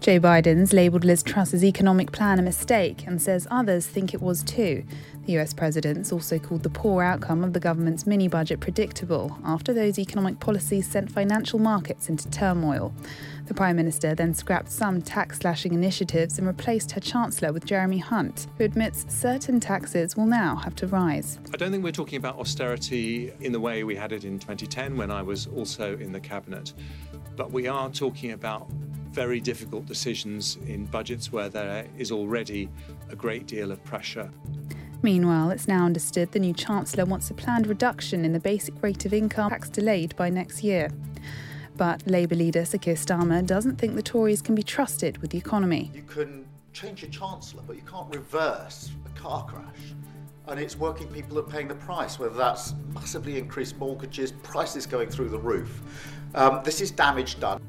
Joe Biden's labelled Liz Truss's economic plan a mistake and says others think it was too. The US president's also called the poor outcome of the government's mini budget predictable after those economic policies sent financial markets into turmoil. The Prime Minister then scrapped some tax slashing initiatives and replaced her Chancellor with Jeremy Hunt, who admits certain taxes will now have to rise. I don't think we're talking about austerity in the way we had it in 2010 when I was also in the Cabinet, but we are talking about very difficult decisions in budgets where there is already a great deal of pressure. Meanwhile, it's now understood the new Chancellor wants a planned reduction in the basic rate of income tax delayed by next year. But Labour leader Sir Keir Starmer doesn't think the Tories can be trusted with the economy. You can change your Chancellor, but you can't reverse a car crash. And it's working people that are paying the price, whether that's massively increased mortgages, prices going through the roof. Um, this is damage done.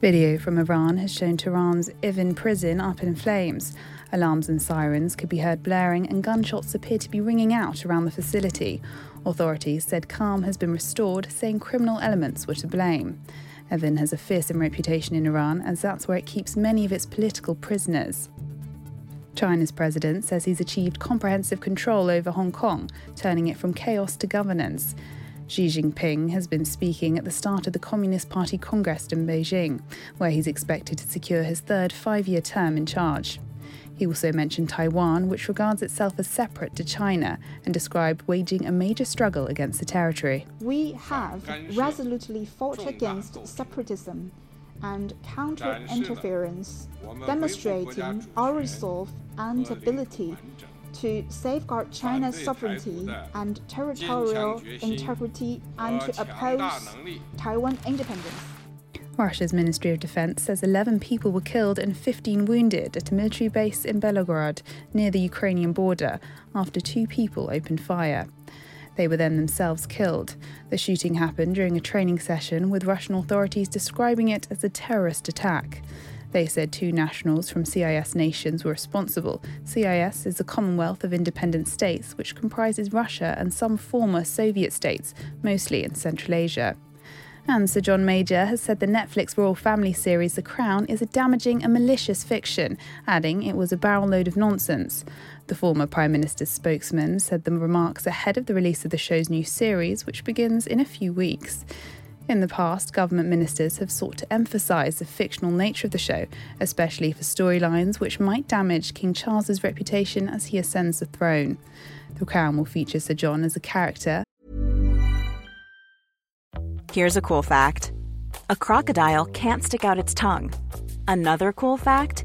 Video from Iran has shown Tehran's Evin prison up in flames. Alarms and sirens could be heard blaring, and gunshots appear to be ringing out around the facility. Authorities said calm has been restored, saying criminal elements were to blame. Evin has a fearsome reputation in Iran, as that's where it keeps many of its political prisoners. China's president says he's achieved comprehensive control over Hong Kong, turning it from chaos to governance. Xi Jinping has been speaking at the start of the Communist Party Congress in Beijing, where he's expected to secure his third five year term in charge. He also mentioned Taiwan, which regards itself as separate to China, and described waging a major struggle against the territory. We have resolutely fought against separatism and counter interference, demonstrating our resolve and ability to safeguard China's sovereignty and territorial integrity and to oppose Taiwan independence. Russia's Ministry of Defense says 11 people were killed and 15 wounded at a military base in Belgorod near the Ukrainian border after two people opened fire. They were then themselves killed. The shooting happened during a training session, with Russian authorities describing it as a terrorist attack. They said two nationals from CIS nations were responsible. CIS is the Commonwealth of Independent States, which comprises Russia and some former Soviet states, mostly in Central Asia. And Sir John Major has said the Netflix royal family series The Crown is a damaging and malicious fiction, adding it was a barrel load of nonsense. The former Prime Minister's spokesman said the remarks ahead of the release of the show's new series, which begins in a few weeks. In the past, government ministers have sought to emphasise the fictional nature of the show, especially for storylines which might damage King Charles's reputation as he ascends the throne. The Crown will feature Sir John as a character. Here's a cool fact a crocodile can't stick out its tongue. Another cool fact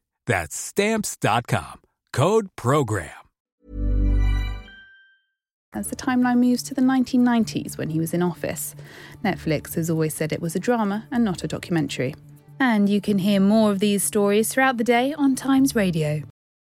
That's stamps.com. Code program. as the timeline moves to the 1990s when he was in office. Netflix has always said it was a drama and not a documentary. And you can hear more of these stories throughout the day on Times Radio.